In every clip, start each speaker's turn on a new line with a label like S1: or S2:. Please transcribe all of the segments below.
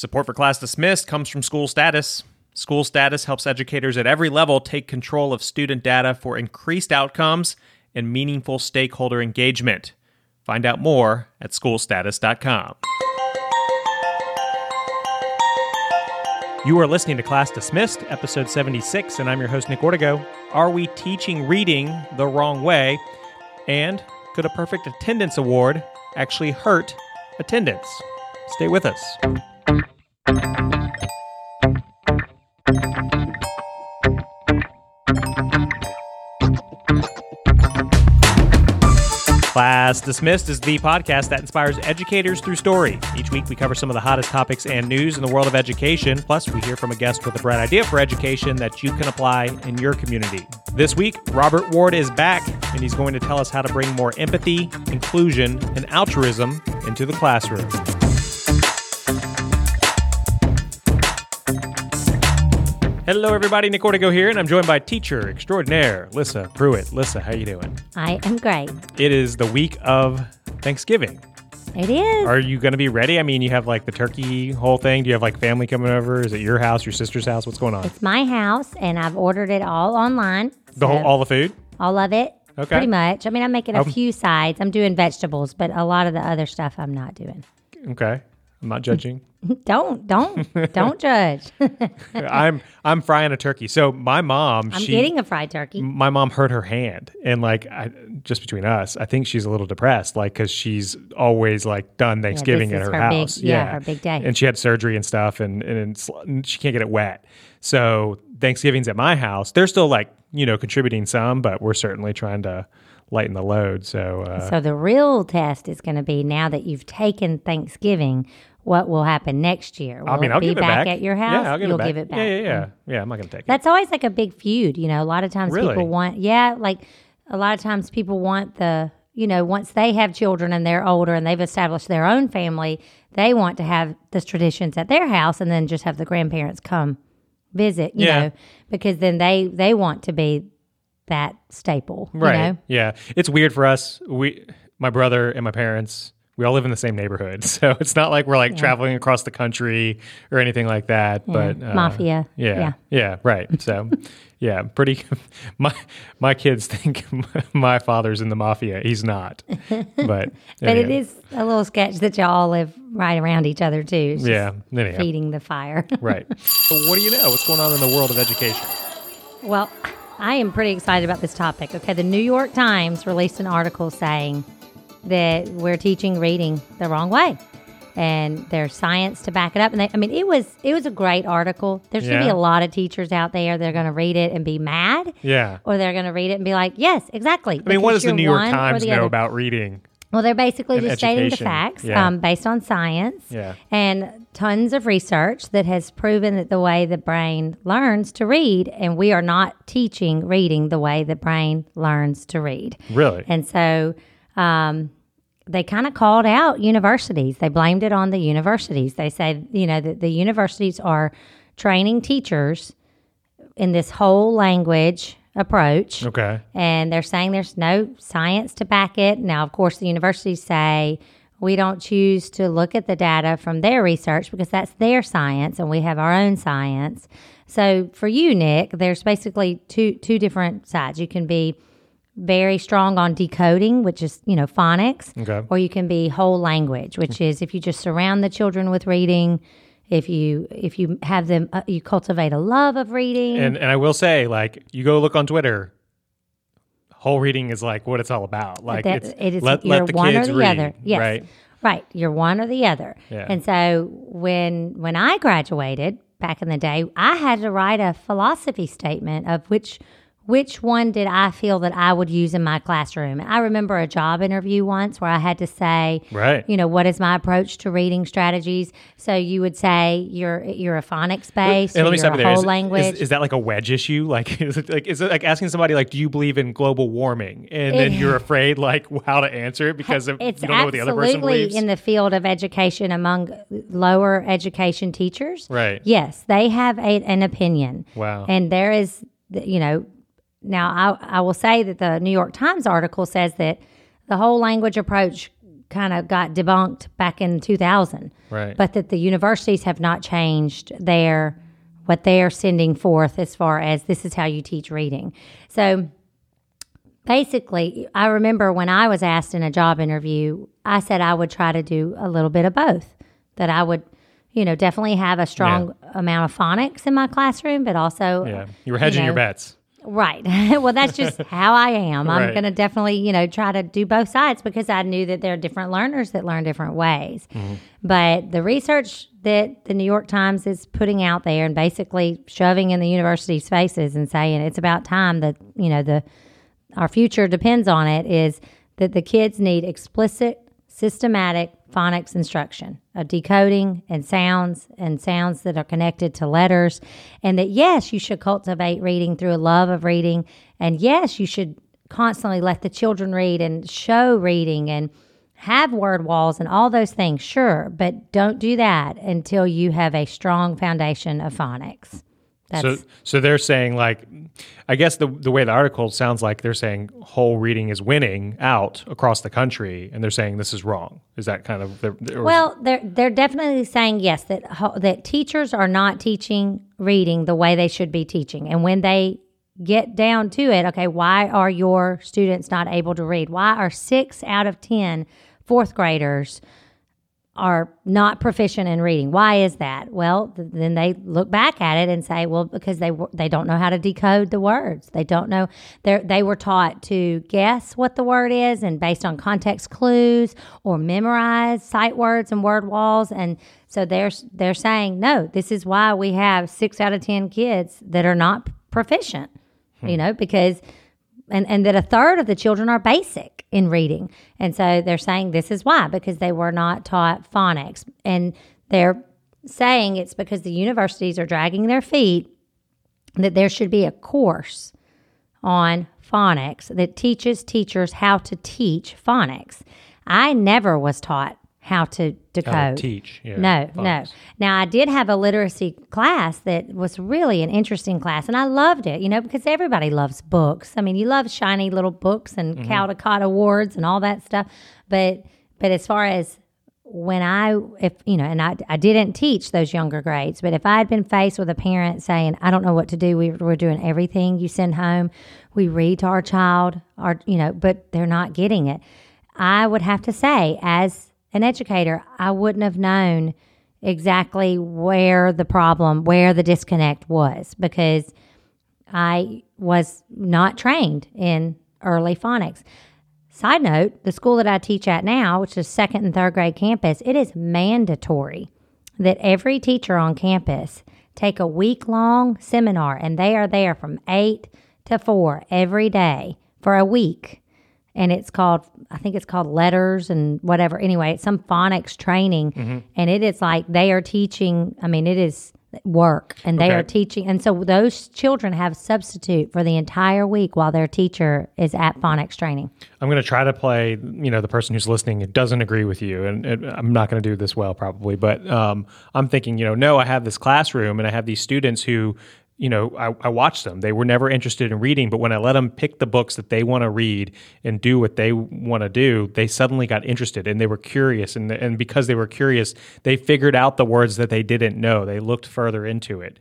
S1: Support for Class Dismissed comes from School Status. School Status helps educators at every level take control of student data for increased outcomes and meaningful stakeholder engagement. Find out more at schoolstatus.com. You are listening to Class Dismissed, episode 76, and I'm your host, Nick Ortego. Are we teaching reading the wrong way? And could a perfect attendance award actually hurt attendance? Stay with us. Class Dismissed is the podcast that inspires educators through story. Each week, we cover some of the hottest topics and news in the world of education. Plus, we hear from a guest with a bright idea for education that you can apply in your community. This week, Robert Ward is back, and he's going to tell us how to bring more empathy, inclusion, and altruism into the classroom. Hello, everybody. Nick Ortego here, and I'm joined by teacher extraordinaire Lissa Pruitt. Lissa, how you doing?
S2: I am great.
S1: It is the week of Thanksgiving.
S2: It is.
S1: Are you going to be ready? I mean, you have like the turkey whole thing. Do you have like family coming over? Is it your house, your sister's house? What's going on?
S2: it's my house, and I've ordered it all online.
S1: The whole,
S2: So,
S1: all the food?
S2: all of it.
S1: Okay.
S2: Pretty much. I mean, I'm making a
S1: Um,
S2: few sides. I'm doing vegetables, but a lot of the other stuff I'm not doing.
S1: Okay. I'm not judging.
S2: Don't, don't, don't judge.
S1: I'm I'm frying a turkey. So my mom,
S2: I'm
S1: she
S2: getting a fried turkey.
S1: my mom hurt her hand and like I, just between us i think she's a little depressed like because she's always like done thanksgiving
S2: this
S1: at her,
S2: her big-
S1: house
S2: yeah, her big day.
S1: and she had surgery and stuff and, and and she can't get it wet so thanksgiving's at my house they're still like you know contributing some but we're certainly trying to lighten the load so uh,
S2: So the real test is going to be now that you've taken Thanksgiving, what will happen next year? Will
S1: i mean i'll
S2: be
S1: give it
S2: back,
S1: back
S2: at your house?
S1: yeah i'll give
S2: You'll
S1: it back.
S2: give it back.
S1: yeah yeah yeah mm. yeah i'm not gonna take it
S2: That's always like a big feud, you know. A lot of times
S1: Really?
S2: people want, yeah, like a lot of times people want the, you know, once they have children and they're older and they've established their own family, they want to have the traditions at their house and then just have the grandparents come visit, you
S1: Yeah.
S2: know, because then they they want to be that staple,
S1: right
S2: you know.
S1: yeah it's weird for us we my brother and my parents we all live in the same neighborhood so it's not like we're like traveling across the country or anything like that but uh,
S2: Mafia.
S1: yeah,
S2: Yeah.
S1: yeah right so yeah pretty my my kids think my father's in the mafia he's not but
S2: But
S1: anyhow.
S2: it is a little sketch that y'all live right around each other too.
S1: Yeah anyhow,
S2: feeding the fire.
S1: right so what do you know what's going on in the world of education
S2: Well, I am pretty excited about this topic. Okay, the New York Times released an article saying that we're teaching reading the wrong way. And there's science to back it up. And they, I mean, it was it was a great article. There's going to be a lot of teachers out there that are going to read it and be mad,
S1: yeah
S2: or they're going to read it and be like, "Yes, exactly."
S1: I mean, what does the New York Times know about reading?
S2: Well, they're basically just stating the facts
S1: Yeah.
S2: um, based on science
S1: Yeah.
S2: and tons of research that has proven that the way the brain learns to read, and we are not teaching reading the way the brain learns to read.
S1: Really?
S2: And so um, they kind of called out universities. They blamed it on the universities. They said, you know, that the universities are training teachers in this whole language approach
S1: Okay.
S2: and they're saying there's no science to back it. Now, of course, the universities say we don't choose to look at the data from their research because that's their science and we have our own science. So for you, Nick, there's basically two two different sides. You can be very strong on decoding, which is, you know, phonics,
S1: Okay.
S2: or you can be whole language, which is if you just surround the children with reading, if you if you have them uh, you cultivate a love of reading.
S1: And and I will say, like, you go look on Twitter. Whole reading is like what it's all about. Like,
S2: that
S1: it's,
S2: it is
S1: let,
S2: you're
S1: let the
S2: one
S1: kids
S2: or the
S1: read,
S2: other. Yes.
S1: right?
S2: Right. You're one or the other.
S1: Yeah.
S2: And so when when I graduated back in the day, I had to write a philosophy statement of which which one did I feel that I would use in my classroom? And I remember a job interview once where I had to say,
S1: Right.
S2: you know, what is my approach to reading strategies? So you would say you're you're a phonics based,
S1: let me stop you there.
S2: whole
S1: Is,
S2: language.
S1: is, is that like a wedge issue? Like, is it like is it like asking somebody like, do you believe in global warming? And then you're afraid like how to answer it because of, you
S2: it's
S1: don't know what the other person
S2: absolutely
S1: believes.
S2: in the field of education among lower education teachers.
S1: Right.
S2: Yes, they have a, an opinion.
S1: Wow.
S2: And there is, you know, now I, I will say that the New York Times article says that the whole language approach kind of got debunked back in 2000.
S1: Right.
S2: But that the universities have not changed their what they are sending forth as far as this is how you teach reading. So basically, I remember when I was asked in a job interview, I said I would try to do a little bit of both. That I would, you know, definitely have a strong amount of phonics in my classroom, but also
S1: yeah. You were hedging
S2: know,
S1: your bets.
S2: Right. well, that's just how I am. I'm
S1: Right.
S2: going to definitely, you know, try to do both sides because I knew that there are different learners that learn different ways. Mm-hmm. But the research that the New York Times is putting out there and basically shoving in the university's faces and saying it's about time that, you know, the our future depends on it is that the kids need explicit, systematic phonics instruction of decoding and sounds and sounds that are connected to letters. And that, yes, you should cultivate reading through a love of reading. And yes, you should constantly let the children read and show reading and have word walls and all those things, sure, but don't do that until you have a strong foundation of phonics. That's,
S1: So, so they're saying like, I guess the the way the article sounds like they're saying whole reading is winning out across the country, and they're saying this is wrong. Is that kind of
S2: Well, they're they're definitely saying yes that that teachers are not teaching reading the way they should be teaching, and when they get down to it, okay, why are your students not able to read? Why are six out of ten fourth graders are not proficient in reading? Why is that? Well, th- then they look back at it and say, well, because they w- they don't know how to decode the words. They don't know they they were taught to guess what the word is and based on context clues or memorize sight words and word walls and so they're they're saying, no, this is why we have 6 out of 10 kids that are not proficient. You hmm. know, because and, and that a third of the children are basic in reading. And so they're saying this is why, because they were not taught phonics. And they're saying it's because the universities are dragging their feet that there should be a course on phonics that teaches teachers how to teach phonics. I never was taught how to decode.
S1: how to teach? Yeah,
S2: No, no. Now I did have a literacy class that was really an interesting class, and I loved it. You know, because everybody loves books. I mean, you love shiny little books and mm-hmm. Caldecott awards and all that stuff. But but as far as when I, if you know, and I, I didn't teach those younger grades, but if I had been faced with a parent saying, "I don't know what to do," we, we're doing everything you send home, we read to our child, our you know, but they're not getting it. I would have to say, as an educator, I wouldn't have known exactly where the problem, where the disconnect was, because I was not trained in early phonics. Side note, the school that I teach at now, which is second and third grade campus, it is mandatory that every teacher on campus take a week long seminar and they are there from 8 to 4 every day for a week. And it's called, I think it's called letters and whatever. Anyway, it's some phonics training. And it is like they are teaching, I mean, it is work and they
S1: Okay.
S2: are teaching. And so those children have substitute for the entire week while their teacher is at phonics training.
S1: I'm going to try to play, you know, the person who's listening doesn't agree with you, and, and I'm not going to do this well probably, but um, I'm thinking, you know, no, I have this classroom and I have these students who, you know, I, I watch them. They were never interested in reading, but when I let them pick the books that they want to read and do what they want to do, they suddenly got interested and they were curious, and and because they were curious, they figured out the words that they didn't know. They looked further into it.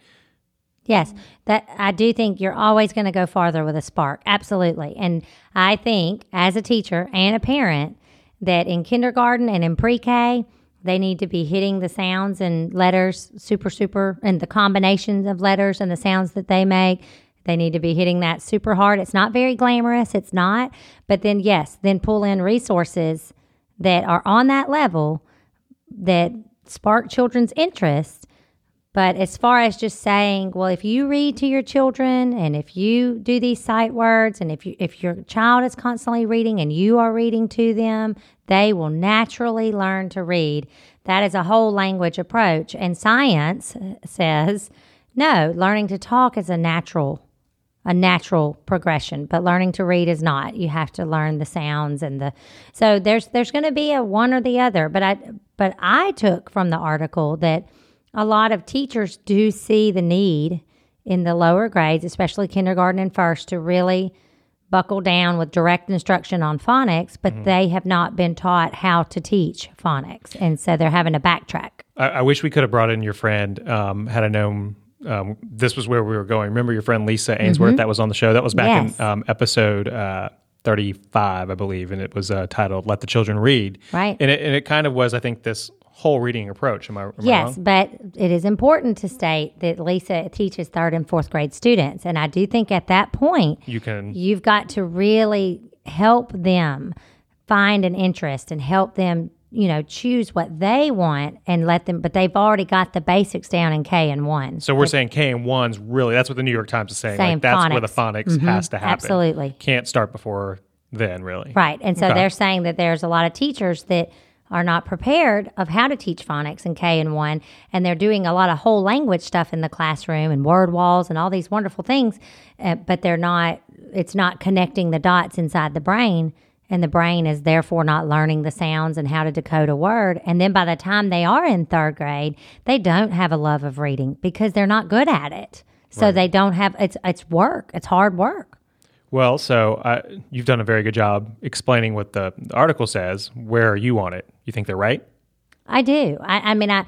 S2: Yes, that I do think you're always going to go farther with a spark. Absolutely. And I think as a teacher and a parent that in kindergarten and in pre-K, they need to be hitting the sounds and letters super super and the combinations of letters and the sounds that they make. They need to be hitting that super hard. It's not very glamorous, it's not. But then yes, then pull in resources that are on that level that spark children's interest but as far as just saying, well, if you read to your children and if you do these sight words and if you if your child is constantly reading and you are reading to them, they will naturally learn to read. That is a whole language approach. And science uh, says, no, learning to talk is a natural a natural progression, but learning to read is not. You have to learn the sounds and the so there's there's going to be a one or the other. But I but I took from the article that a lot of teachers do see the need in the lower grades, especially kindergarten and first, to really buckle down with direct instruction on phonics, but
S1: Mm-hmm.
S2: they have not been taught how to teach phonics. And so they're having to backtrack.
S1: I, I wish we could have brought in your friend. Um, had I known um, this was where we were going. Remember your friend Lisa Ainsworth that was on the show? That was back
S2: Mm-hmm. Yes.
S1: in um, episode uh, 35, I believe, and it was uh, titled "Let the Children Read."
S2: Right.
S1: And it, and it kind of was, I think, this whole reading approach. Am I, am I
S2: Yes,
S1: wrong?
S2: but it is important to state that Lisa teaches third and fourth grade students. And I do think at that point,
S1: You can.
S2: you've got to really help them find an interest and help them, you know, choose what they want and let them, but they've already got the basics down in K and one.
S1: So we're saying K and ones really. That's what the New York Times is saying.
S2: Saying
S1: like that's where the
S2: phonics. Mm-hmm.
S1: has to happen.
S2: absolutely.
S1: Can't start before then, really.
S2: Right. And so
S1: Okay.
S2: they're saying that there's a lot of teachers that are not prepared of how to teach phonics in K and 1 and they're doing a lot of whole language stuff in the classroom and word walls and all these wonderful things uh, but they're not it's not connecting the dots inside the brain and the brain is therefore not learning the sounds and how to decode a word. And then by the time they are in 3rd grade they don't have a love of reading because they're not good at it. So they don't have it's it's work. It's hard work
S1: Well, so uh, you've done a very good job explaining what the, the article says. Where are you on it? You think they're right?
S2: I do. I, I mean, I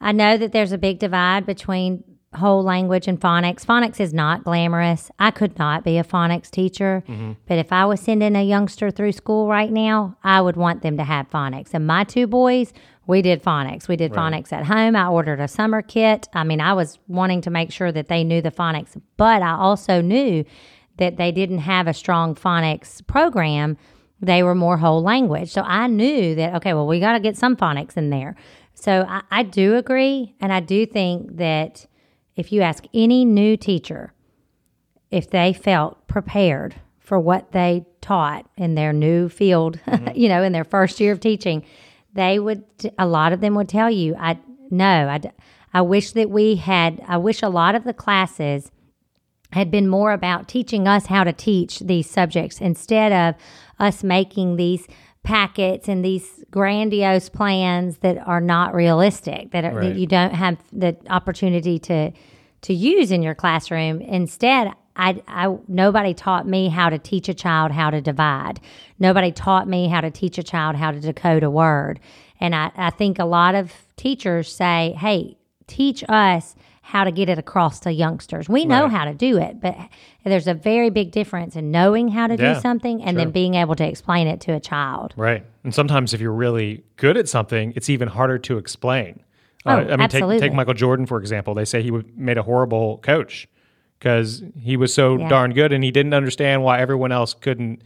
S2: I know that there's a big divide between whole language and phonics. Phonics is not glamorous. I could not be a phonics teacher, but if I was sending a youngster through school right now, I would want them to have phonics. And my two boys, we did phonics. We did phonics at home. I ordered a summer kit. I mean, I was wanting to make sure that they knew the phonics, but I also knew that they didn't have a strong phonics program they were more whole language. So I knew that, okay, well, we got to get some phonics in there. So I, I do agree. And I do think that if you ask any new teacher if they felt prepared for what they taught in their new field, mm-hmm. you know, in their first year of teaching, they would, a lot of them would tell you, I, no, I, I wish that we had, I wish a lot of the classes had been more about teaching us how to teach these subjects instead of us making these packets and these grandiose plans that are not realistic that, are,
S1: Right.
S2: that you don't have the opportunity to to use in your classroom. Instead I, I nobody taught me how to teach a child how to divide. Nobody taught me how to teach a child how to decode a word. And I, I think a lot of teachers say hey teach us how to get it across to youngsters. We know
S1: Right.
S2: how to do it, but there's a very big difference in knowing how to
S1: Yeah,
S2: do something and then being able to explain it to a child.
S1: Right. And sometimes if you're really good at something, it's even harder to explain.
S2: Uh, oh,
S1: I mean, take,
S2: absolutely.
S1: take Michael Jordan, for example. They say he made a horrible coach because he was so
S2: Yeah.
S1: darn good and he didn't understand why everyone else couldn't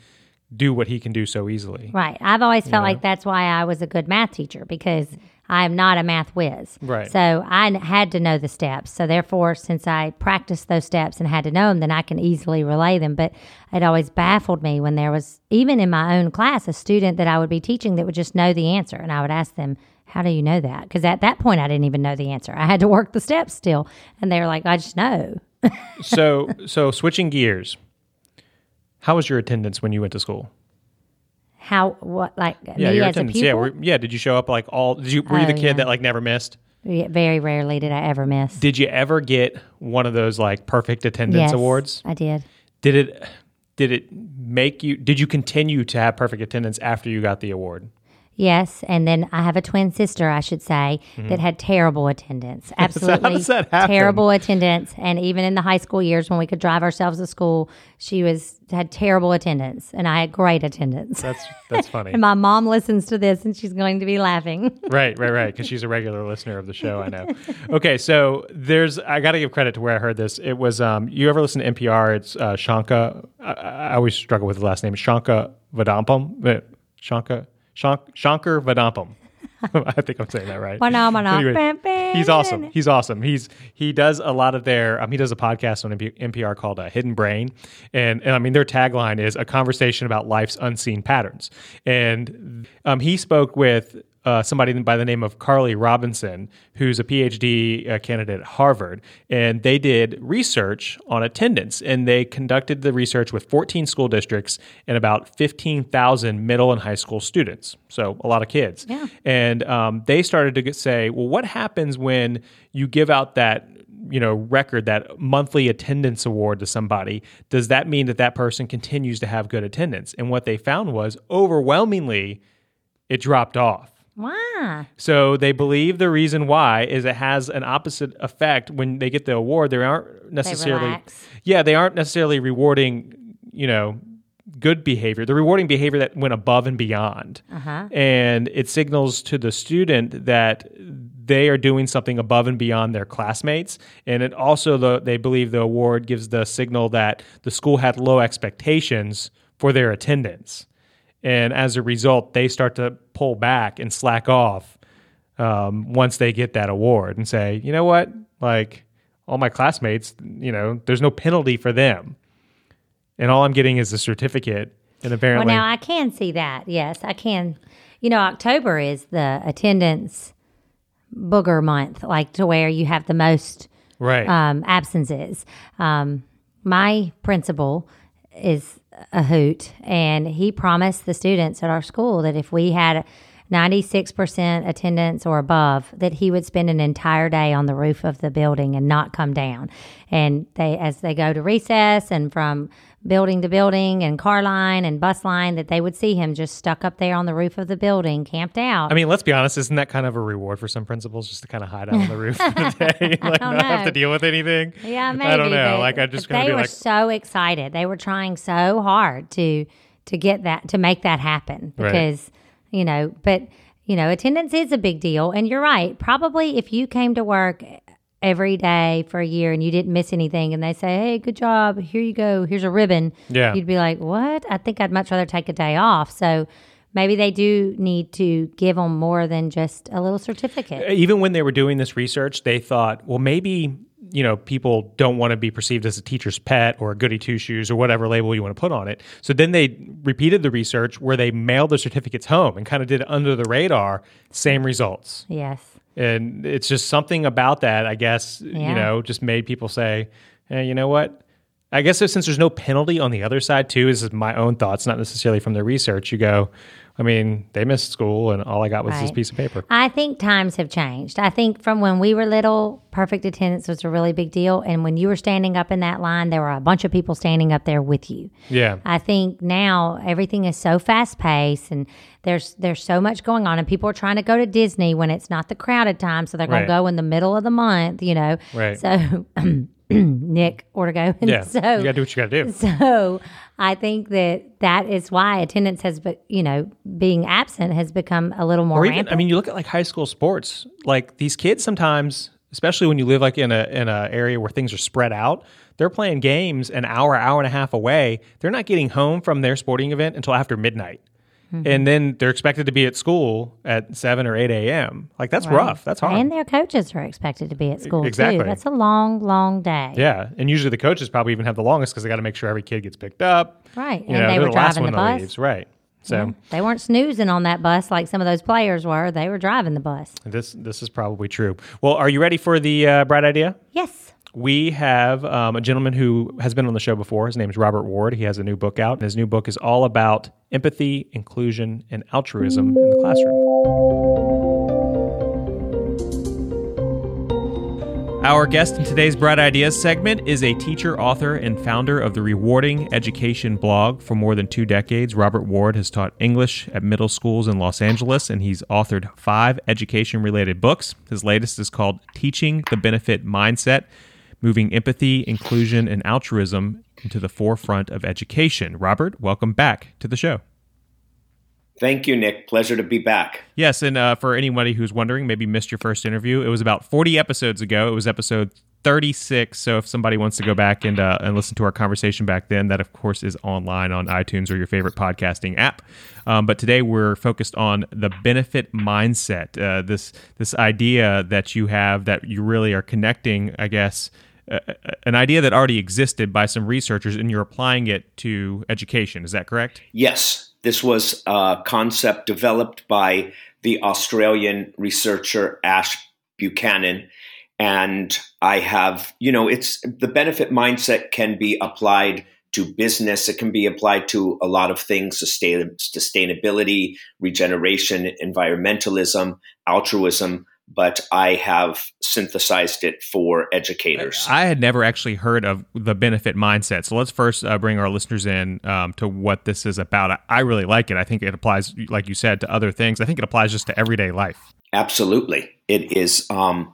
S1: do what he can do so easily.
S2: Right. I've always felt like that's why I was a good math teacher because I'm not a math whiz.
S1: Right.
S2: So I had to know the steps. So therefore, since I practiced those steps and had to know them, then I can easily relay them. But it always baffled me when there was, even in my own class, a student that I would be teaching that would just know the answer. And I would ask them, how do you know that? Because at that point, I didn't even know the answer. I had to work the steps still. And they were like, I just know.
S1: so, so switching gears, how was your attendance when you went to school?
S2: How, what, like
S1: Yeah,
S2: me
S1: your
S2: as a
S1: attendance.
S2: pupil?
S1: Yeah, were, yeah. Did you show up like all? Did you were you the
S2: Oh,
S1: kid
S2: yeah.
S1: that like never missed?
S2: Yeah, Very rarely did I ever miss.
S1: Did you ever get one of those like perfect attendance
S2: yes,
S1: awards?
S2: I did.
S1: Did it did it make you did you continue to have perfect attendance after you got the award?
S2: Yes, and then I have a twin sister, I should say, that had terrible attendance. Absolutely
S1: Mm-hmm. does that happen?
S2: terrible attendance. And even in the high school years when we could drive ourselves to school, she was had terrible attendance, and I had great attendance.
S1: That's that's funny.
S2: And my mom listens to this, and she's going to be laughing.
S1: right, right, right. Because she's a regular listener of the show. I know. Okay, so there's I got to give credit to where I heard this. It was um. You ever listen to NPR? It's uh, Shanka. I, I always struggle with the last name. Shanka Vedampam. Uh, Shanka Shank, Shankar Vedampam. I think I'm saying that right. Anyway, he's awesome. He's awesome. He's he does a lot of their. Um, he does a podcast on NP- NPR called uh, Hidden Brain, and, and I mean their tagline is a conversation about life's unseen patterns. And um, he spoke with. Uh, somebody by the name of Carly Robinson, who's a PhD uh, candidate at Harvard, and they did research on attendance. And they conducted the research with 14 school districts and about 15,000 middle and high school students. So a lot of kids.
S2: Yeah.
S1: And um, they started to get, say, well, what happens when you give out that you know record that monthly attendance award to somebody does that mean that that person continues to have good attendance and what they found was overwhelmingly it dropped off
S2: Why?
S1: so they believe the reason why is it has an opposite effect when they get the award they aren't necessarily
S2: relax.
S1: yeah they aren't necessarily rewarding you know good behavior they're rewarding behavior that went above and beyond
S2: Uh-huh.
S1: and it signals to the student that they are doing something above and beyond their classmates and it also the, they believe the award gives the signal that the school had low expectations for their attendance and as a result they start to pull back and slack off um, once they get that award and say you know what like all my classmates you know there's no penalty for them and all i'm getting is a certificate and apparently, Well,
S2: now I can see that. Yes, I can. You know, October is the attendance booger month, like to where you have the most
S1: right
S2: um, absences. Um, my principal is a hoot, and he promised the students at our school that if we had 96% attendance or above, that he would spend an entire day on the roof of the building and not come down. And they, as they go to recess and from building to building and car line and bus line, that they would see him just stuck up there on the roof of the building, camped out.
S1: I mean, let's be honest. Isn't that kind of a reward for some principals just to kind of hide out on the roof for the day, like
S2: don't
S1: not have to deal with anything?
S2: Yeah, maybe.
S1: I don't know. like, I just
S2: they
S1: be
S2: were
S1: like,
S2: so excited. They were trying so hard to to get that to make that happen
S1: Right.
S2: because you know, but you know, attendance is a big deal. And you're right. Probably if you came to work every day for a year and you didn't miss anything, and they say, "Hey, good job. Here you go. Here's a ribbon."
S1: Yeah.
S2: you'd be like, "What? I think I'd much rather take a day off." So. Maybe they do need to give them more than just a little certificate.
S1: Uh, even when they were doing this research, they thought, well, maybe you know people don't want to be perceived as a teacher's pet or a goody two shoes or whatever label you want to put on it. So then they repeated the research where they mailed the certificates home and kind of did it under the radar. Same results.
S2: Yes.
S1: And it's just something about that i guess you know just made people say hey, you know what? I guess since there's no penalty on the other side too this is my own thoughts not necessarily from the research you go i mean they missed school and all i got was this piece of paper
S2: I think times have changed. I think from when we were little, perfect attendance was a really big deal. And when you were standing up in that line, there were a bunch of people standing up there with you.
S1: yeah
S2: I think now everything is so fast paced and there's there's so much going on and people are trying to go to Disney when it's not the crowded time, so they're
S1: Right.
S2: gonna go in the middle of the month, you know.
S1: Right.
S2: So Nick Ortego. And
S1: yeah
S2: so
S1: you gotta do what you gotta do
S2: so I think that that is why attendance has, be, you know, being absent has become a little more
S1: or even
S2: rampant.
S1: i mean you look at like high school sports. Like these kids sometimes especially when you live like in a in a area where things are spread out they're playing games an hour hour and a half away. They're not getting home from their sporting event until after midnight
S2: Mm-hmm.
S1: and then they're expected to be at school at 7 or 8 a.m like that's rough that's hard
S2: And their coaches are expected to be at school
S1: Exactly.
S2: too. That's a long, long day.
S1: yeah and usually the coaches probably even have the longest because they got to make sure every kid gets picked up
S2: Right.
S1: you
S2: and
S1: know
S2: they were
S1: the
S2: driving the bus.
S1: leaves right so
S2: They weren't snoozing on that bus like some of those players were. They were driving the bus.
S1: this this is probably true well are you ready for the uh, bright idea
S2: Yes.
S1: We have um, a gentleman who has been on the show before. His name is Robert Ward. He has a new book out, and his new book is all about empathy, inclusion, and altruism in the classroom. Our guest in today's Bright Ideas segment is a teacher, author, and founder of the Rewarding Education blog. For more than two decades, Robert Ward has taught English at middle schools in Los Angeles, and he's authored five education related books. His latest is called Teaching the Benefit Mindset Moving Empathy, Inclusion, and Altruism into the Forefront of Education. Robert, welcome back to the show.
S3: Thank you, Nick. Pleasure to be back.
S1: Yes, and uh, for anybody who's wondering, maybe missed your first interview, it was about 40 episodes ago. It was episode 36. So if somebody wants to go back and uh, and listen to our conversation back then, that of course is online on iTunes or your favorite podcasting app. Um, but today we're focused on the benefit mindset. Uh, this this idea that you have that you really are connecting, I guess. An idea that already existed by some researchers, and you're applying it to education. Is that correct?
S3: Yes, this was a concept developed by the Australian researcher Ash Buchanan. And I have, you know, it's the benefit mindset can be applied to business. It can be applied to a lot of things sustain, sustainability, regeneration, environmentalism, altruism. But I have synthesized it for educators.
S1: I had never actually heard of the benefit mindset. So let's first uh, bring our listeners in um, to what this is about. I really like it. I think it applies, like you said, to other things. I think it applies just to everyday life.
S3: Absolutely. It is. Um,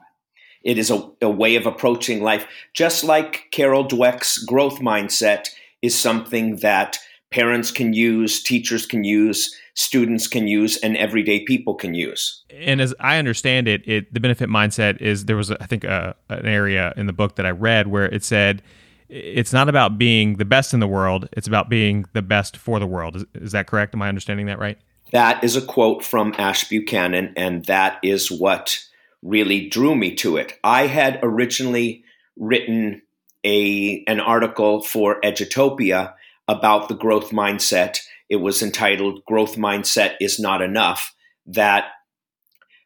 S3: it is a, a way of approaching life, just like Carol Dweck's growth mindset is something that parents can use, teachers can use, students can use, and everyday people can use.
S1: And as I understand it, it the benefit mindset is there was, I think, a, an area in the book that I read where it said it's not about being the best in the world; it's about being the best for the world. Is, is that correct? Am I understanding that right?
S3: That is a quote from Ash Buchanan, and that is what really drew me to it. I had originally written a an article for Edutopia about the growth mindset. It was entitled Growth Mindset is Not Enough. That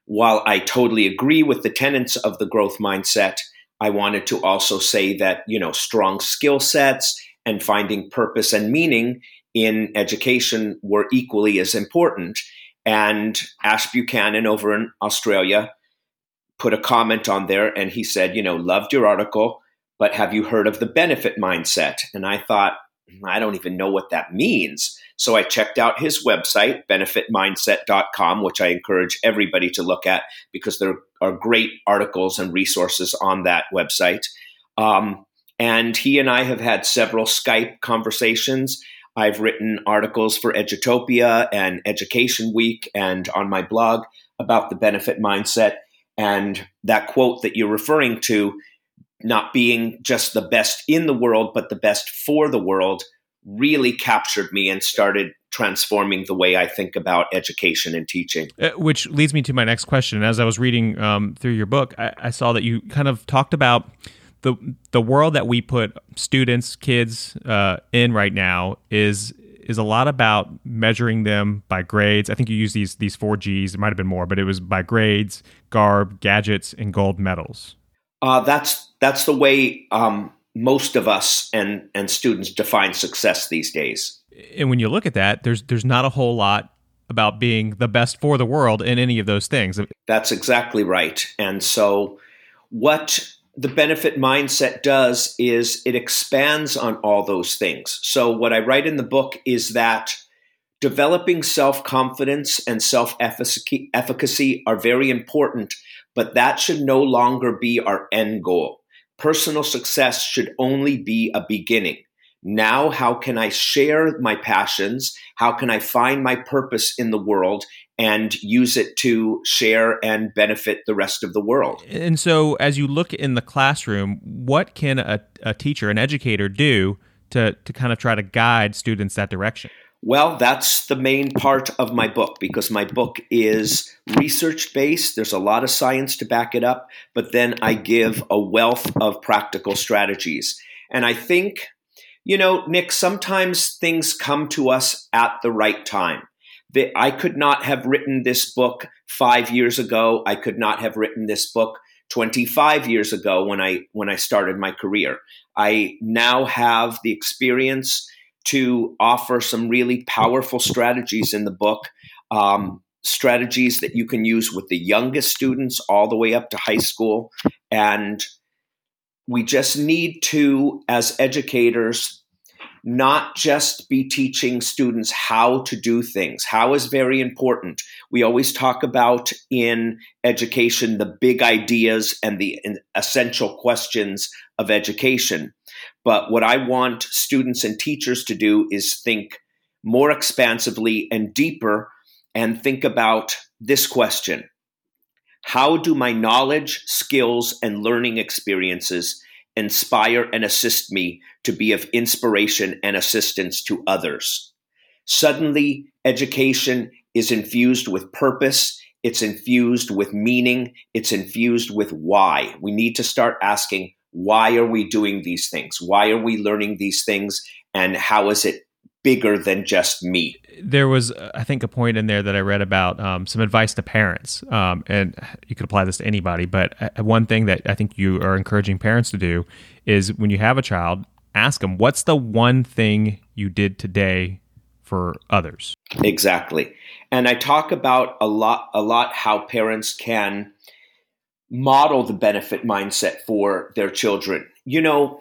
S3: while I totally agree with the tenets of the growth mindset, I wanted to also say that, you know, strong skill sets and finding purpose and meaning in education were equally as important. And Ash Buchanan over in Australia put a comment on there and he said, you know, loved your article, but have you heard of the benefit mindset? And I thought, hmm, I don't even know what that means. So I checked out his website, benefitmindset.com, which I encourage everybody to look at because there are great articles and resources on that website. Um, and he and I have had several Skype conversations. I've written articles for Edutopia and Education Week and on my blog about the benefit mindset. And that quote that you're referring to, not being just the best in the world, but the best for the world, really captured me and started transforming the way I think about education and teaching.
S1: Uh, which leads me to my next question. As I was reading um, through your book, I, I, saw that you kind of talked about the the world that we put students, kids uh, in right now is is a lot about measuring them by grades. I think you use these these four G's. It might have been more, but it was by grades, garb, gadgets, and gold medals.
S3: Uh, that's that's the way um, most of us and and students define success these days.
S1: And when you look at that, there's there's not a whole lot about being the best for the world in any of those things.
S3: That's exactly right. And so, what the benefit mindset does is it expands on all those things. So, what I write in the book is that developing self confidence and self efficacy are very important, but that should no longer be our end goal. Personal success should only be a beginning. Now, how can I share my passions? How can I find my purpose in the world and use it to share and benefit the rest of the world?
S1: And so, as you look in the classroom, what can a, a teacher, an educator do to, to kind of try to guide students that direction?
S3: Well, that's the main part of my book because my book is research based. There's a lot of science to back it up, but then I give a wealth of practical strategies. And I think you know, Nick, sometimes things come to us at the right time. I could not have written this book five years ago. I could not have written this book 25 years ago when I when I started my career. I now have the experience to offer some really powerful strategies in the book. Um, strategies that you can use with the youngest students all the way up to high school and we just need to, as educators, not just be teaching students how to do things. How is very important. We always talk about in education the big ideas and the essential questions of education. But what I want students and teachers to do is think more expansively and deeper and think about this question how do my knowledge, skills, and learning experiences inspire and assist me to be of inspiration and assistance to others? Suddenly, education is infused with purpose, it's infused with meaning, it's infused with why. We need to start asking why are we doing these things? Why are we learning these things? And how is it bigger than just me.
S1: There was, I think, a point in there that I read about um, some advice to parents, um, and you could apply this to anybody. But uh, one thing that I think you are encouraging parents to do is when you have a child, ask them, "What's the one thing you did today for others?"
S3: Exactly, and I talk about a lot, a lot how parents can model the benefit mindset for their children. You know,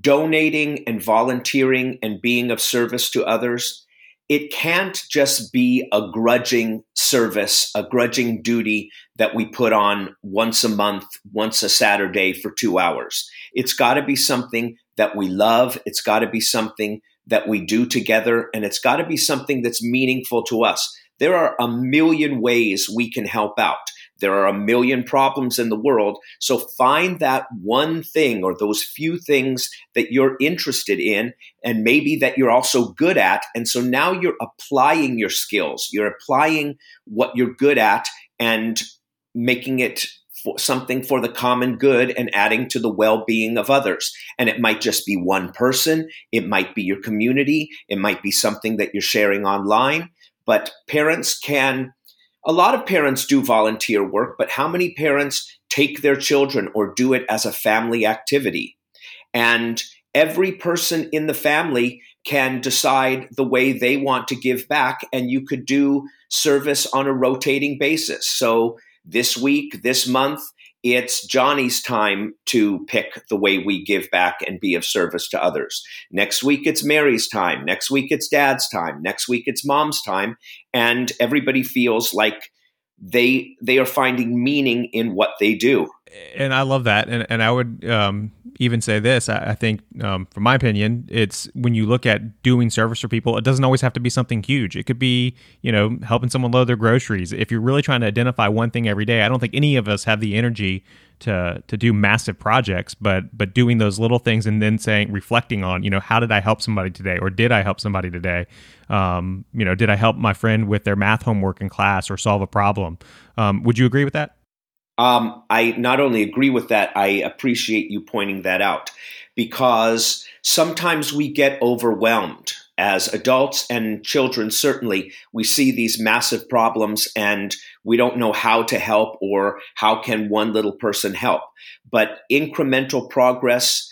S3: donating and volunteering and being of service to others, it can't just be a grudging service, a grudging duty that we put on once a month, once a Saturday for two hours. It's got to be something that we love. It's got to be something that we do together, and it's got to be something that's meaningful to us. There are a million ways we can help out. There are a million problems in the world. So find that one thing or those few things that you're interested in and maybe that you're also good at. And so now you're applying your skills, you're applying what you're good at and making it for something for the common good and adding to the well-being of others. And it might just be one person. It might be your community. It might be something that you're sharing online. But parents can a lot of parents do volunteer work, but how many parents take their children or do it as a family activity? And every person in the family can decide the way they want to give back, and you could do service on a rotating basis. So this week, this month, it's Johnny's time to pick the way we give back and be of service to others. Next week, it's Mary's time. Next week, it's dad's time. Next week, it's mom's time. And everybody feels like they they are finding meaning in what they do.
S1: And I love that. And and I would um, even say this. I, I think, um, from my opinion, it's when you look at doing service for people, it doesn't always have to be something huge. It could be you know helping someone load their groceries. If you're really trying to identify one thing every day, I don't think any of us have the energy to to do massive projects, but but doing those little things and then saying reflecting on you know how did I help somebody today or did I help somebody today? Um, you know, did I help my friend with their math homework in class or solve a problem? Um, would you agree with that?
S3: Um, I not only agree with that, I appreciate you pointing that out because sometimes we get overwhelmed as adults and children, certainly, we see these massive problems and we don't know how to help or how can one little person help. But incremental progress,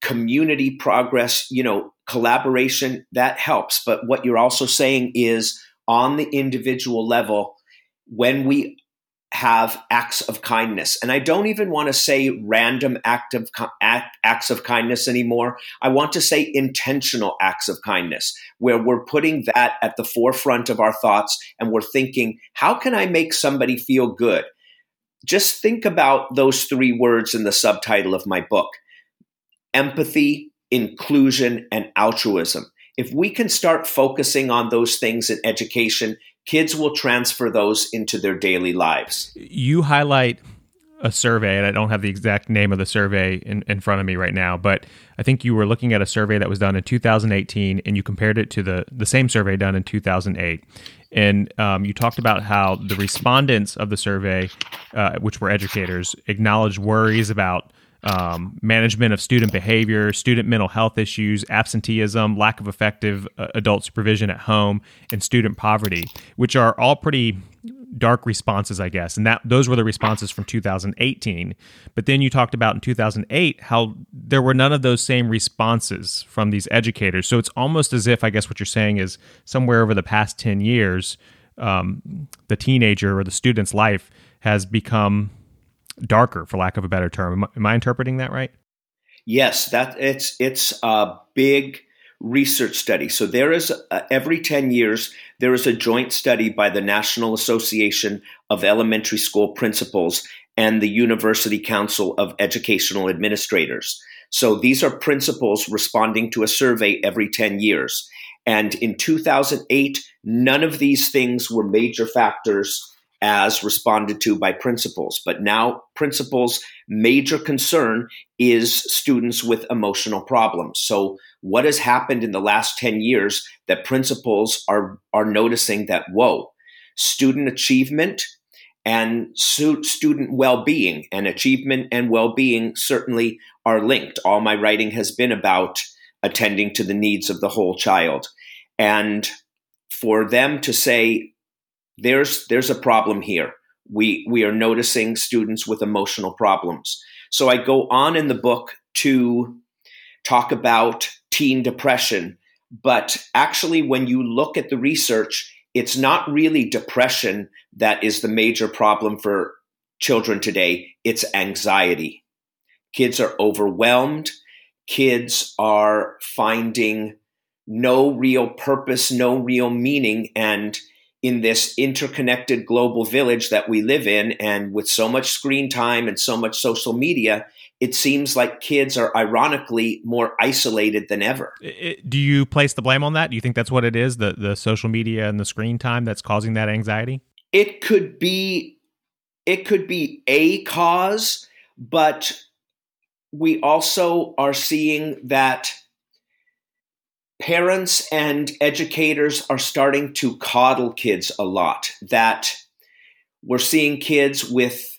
S3: community progress, you know, collaboration, that helps. But what you're also saying is on the individual level, when we have acts of kindness. And I don't even want to say random act of, act, acts of kindness anymore. I want to say intentional acts of kindness, where we're putting that at the forefront of our thoughts and we're thinking, how can I make somebody feel good? Just think about those three words in the subtitle of my book empathy, inclusion, and altruism. If we can start focusing on those things in education, kids will transfer those into their daily lives.
S1: You highlight a survey, and I don't have the exact name of the survey in, in front of me right now, but I think you were looking at a survey that was done in 2018 and you compared it to the, the same survey done in 2008. And um, you talked about how the respondents of the survey, uh, which were educators, acknowledged worries about um, management of student behavior, student mental health issues, absenteeism, lack of effective uh, adult supervision at home, and student poverty, which are all pretty dark responses, I guess. And that those were the responses from 2018. But then you talked about in 2008 how there were none of those same responses from these educators. So it's almost as if I guess what you're saying is somewhere over the past 10 years, um, the teenager or the student's life has become darker, for lack of a better term. Am, am I interpreting that right?
S3: Yes, that it's it's a big research study. So there is uh, every 10 years there is a joint study by the National Association of Elementary School Principals and the University Council of Educational Administrators. So these are principals responding to a survey every 10 years. And in 2008, none of these things were major factors as responded to by principals. But now, principals' major concern is students with emotional problems. So, what has happened in the last 10 years that principals are, are noticing that, whoa, student achievement and student well being, and achievement and well being certainly are linked. All my writing has been about attending to the needs of the whole child. And for them to say, there's there's a problem here. We we are noticing students with emotional problems. So I go on in the book to talk about teen depression, but actually when you look at the research, it's not really depression that is the major problem for children today, it's anxiety. Kids are overwhelmed. Kids are finding no real purpose, no real meaning. And in this interconnected global village that we live in, and with so much screen time and so much social media, it seems like kids are ironically more isolated than ever.
S1: Do you place the blame on that? Do you think that's what it is the, the social media and the screen time that's causing that anxiety?
S3: It could be it could be a cause, but we also are seeing that parents and educators are starting to coddle kids a lot. That we're seeing kids with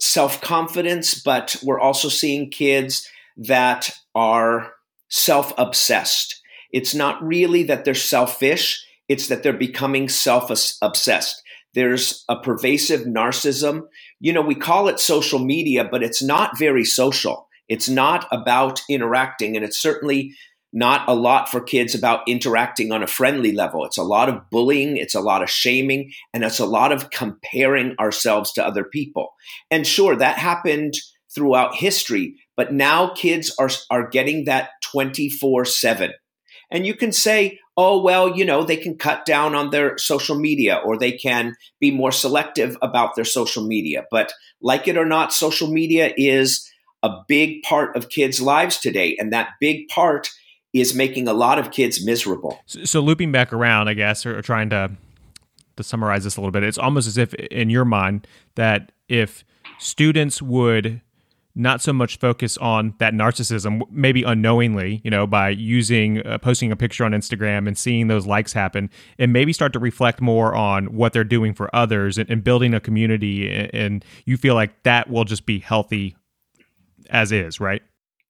S3: self confidence, but we're also seeing kids that are self obsessed. It's not really that they're selfish, it's that they're becoming self obsessed. There's a pervasive narcissism. You know, we call it social media, but it's not very social. It's not about interacting, and it's certainly not a lot for kids about interacting on a friendly level. It's a lot of bullying, it's a lot of shaming, and it's a lot of comparing ourselves to other people. And sure, that happened throughout history, but now kids are, are getting that 24 7. And you can say, oh, well, you know, they can cut down on their social media or they can be more selective about their social media. But like it or not, social media is a big part of kids' lives today. And that big part is making a lot of kids miserable.
S1: So, so looping back around, I guess, or, or trying to to summarize this a little bit, it's almost as if in your mind that if students would not so much focus on that narcissism, maybe unknowingly, you know, by using uh, posting a picture on Instagram and seeing those likes happen, and maybe start to reflect more on what they're doing for others and, and building a community. And, and you feel like that will just be healthy as is, right?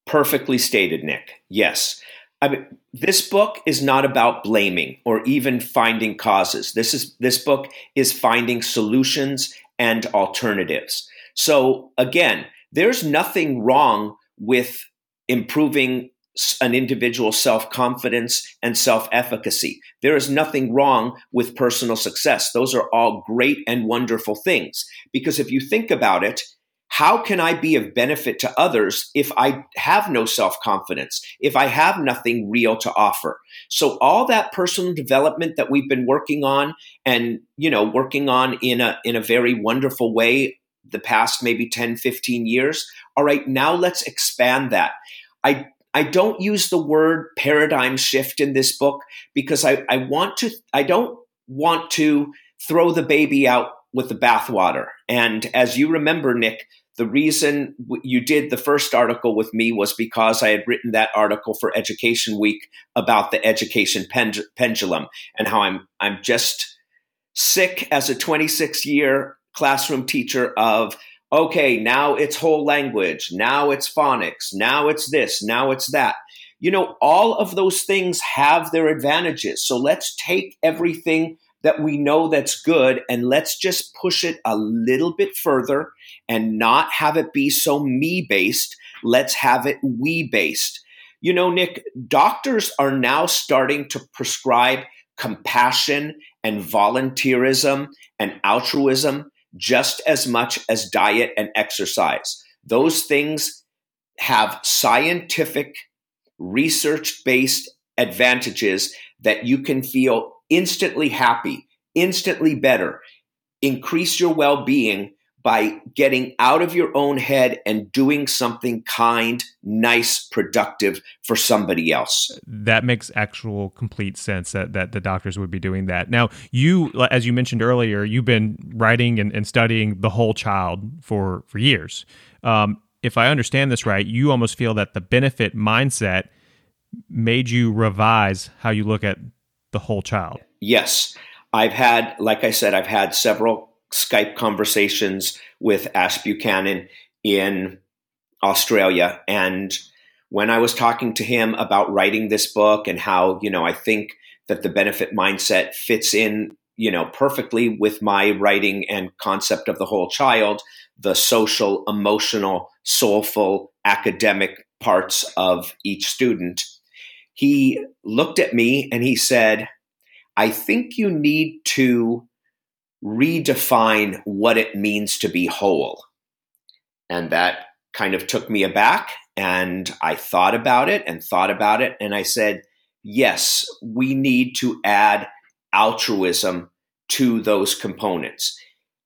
S3: Perfectly stated, Nick. Yes. I mean, this book is not about blaming or even finding causes. This is this book is finding solutions and alternatives. So again, there's nothing wrong with improving an individual's self confidence and self efficacy. There is nothing wrong with personal success. Those are all great and wonderful things. Because if you think about it, how can I be of benefit to others if I have no self confidence, if I have nothing real to offer? So all that personal development that we've been working on and, you know, working on in a, in a very wonderful way the past maybe 10, 15 years. All right, now let's expand that. I, I don't use the word paradigm shift in this book because I, I want to, I don't want to throw the baby out with the bathwater. And as you remember, Nick, the reason you did the first article with me was because I had written that article for Education Week about the education pendulum and how I'm I'm just sick as a 26 year classroom teacher of okay, now it's whole language, now it's phonics, now it's this, now it's that. You know, all of those things have their advantages. So let's take everything that we know that's good and let's just push it a little bit further and not have it be so me based. Let's have it we based. You know, Nick, doctors are now starting to prescribe compassion and volunteerism and altruism just as much as diet and exercise. Those things have scientific, research based advantages that you can feel instantly happy, instantly better, increase your well being by getting out of your own head and doing something kind, nice, productive for somebody else.
S1: That makes actual complete sense that, that the doctors would be doing that. Now, you, as you mentioned earlier, you've been writing and, and studying the whole child for, for years. Um, if I understand this right, you almost feel that the benefit mindset made you revise how you look at the whole child.
S3: Yes. I've had, like I said, I've had several Skype conversations with Ash Buchanan in Australia. And when I was talking to him about writing this book and how, you know, I think that the benefit mindset fits in, you know, perfectly with my writing and concept of the whole child, the social, emotional, soulful, academic parts of each student he looked at me and he said, I think you need to redefine what it means to be whole. And that kind of took me aback. And I thought about it and thought about it. And I said, yes, we need to add altruism to those components.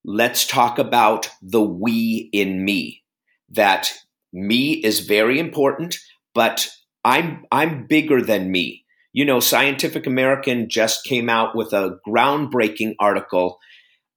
S3: Let's talk about the we in me. That me is very important, but I'm I'm bigger than me. You know, Scientific American just came out with a groundbreaking article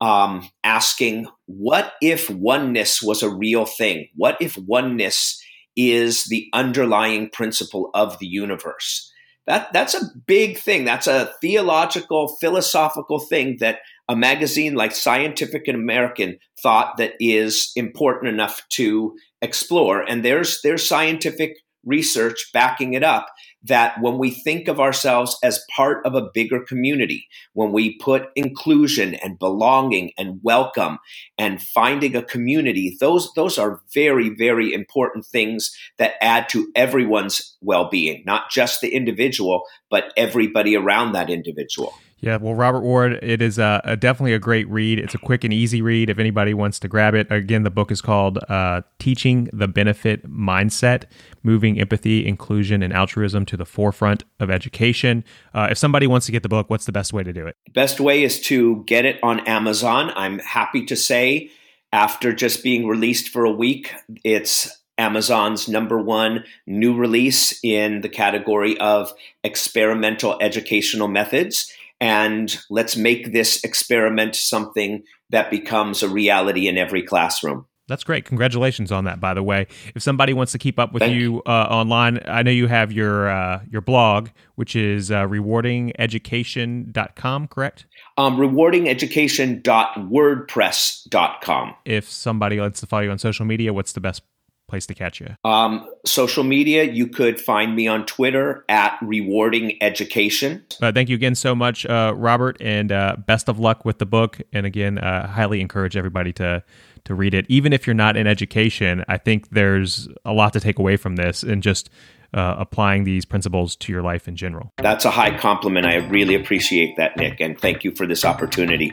S3: um, asking, what if oneness was a real thing? What if oneness is the underlying principle of the universe? That, that's a big thing. That's a theological, philosophical thing that a magazine like Scientific American thought that is important enough to explore. And there's, there's scientific research backing it up that when we think of ourselves as part of a bigger community, when we put inclusion and belonging and welcome and finding a community, those, those are very, very important things that add to everyone's well being, not just the individual, but everybody around that individual.
S1: Yeah, well, Robert Ward, it is uh, a, definitely a great read. It's a quick and easy read if anybody wants to grab it. Again, the book is called uh, Teaching the Benefit Mindset Moving Empathy, Inclusion, and Altruism to the Forefront of Education. Uh, if somebody wants to get the book, what's the best way to do it?
S3: Best way is to get it on Amazon. I'm happy to say, after just being released for a week, it's Amazon's number one new release in the category of experimental educational methods and let's make this experiment something that becomes a reality in every classroom.
S1: That's great. Congratulations on that, by the way. If somebody wants to keep up with Thank you uh, online, I know you have your uh, your blog, which is uh, rewardingeducation.com, correct?
S3: Um, rewardingeducation.wordpress.com.
S1: If somebody wants to follow you on social media, what's the best place to catch you?
S3: Um, social media, you could find me on Twitter at Rewarding Education.
S1: Uh, thank you again so much, uh, Robert, and uh, best of luck with the book. And again, uh, highly encourage everybody to to read it. Even if you're not in education, I think there's a lot to take away from this, and just. Uh, applying these principles to your life in general.
S3: That's a high compliment. I really appreciate that, Nick, and thank you for this opportunity.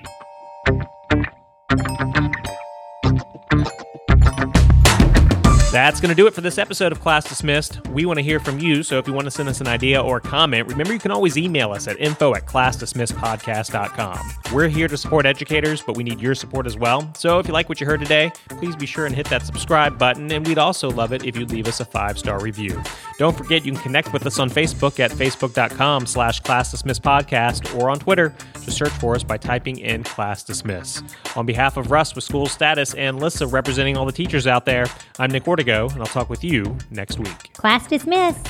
S1: That's going to do it for this episode of Class Dismissed. We want to hear from you, so if you want to send us an idea or comment, remember you can always email us at info at classdismissedpodcast.com. We're here to support educators, but we need your support as well. So if you like what you heard today, please be sure and hit that subscribe button, and we'd also love it if you'd leave us a five-star review. Don't forget you can connect with us on Facebook at facebook.com slash classdismissedpodcast or on Twitter. Just search for us by typing in Class Dismiss. On behalf of Russ with School Status and Lissa representing all the teachers out there, I'm Nick Ortego and I'll talk with you next week.
S2: Class dismissed.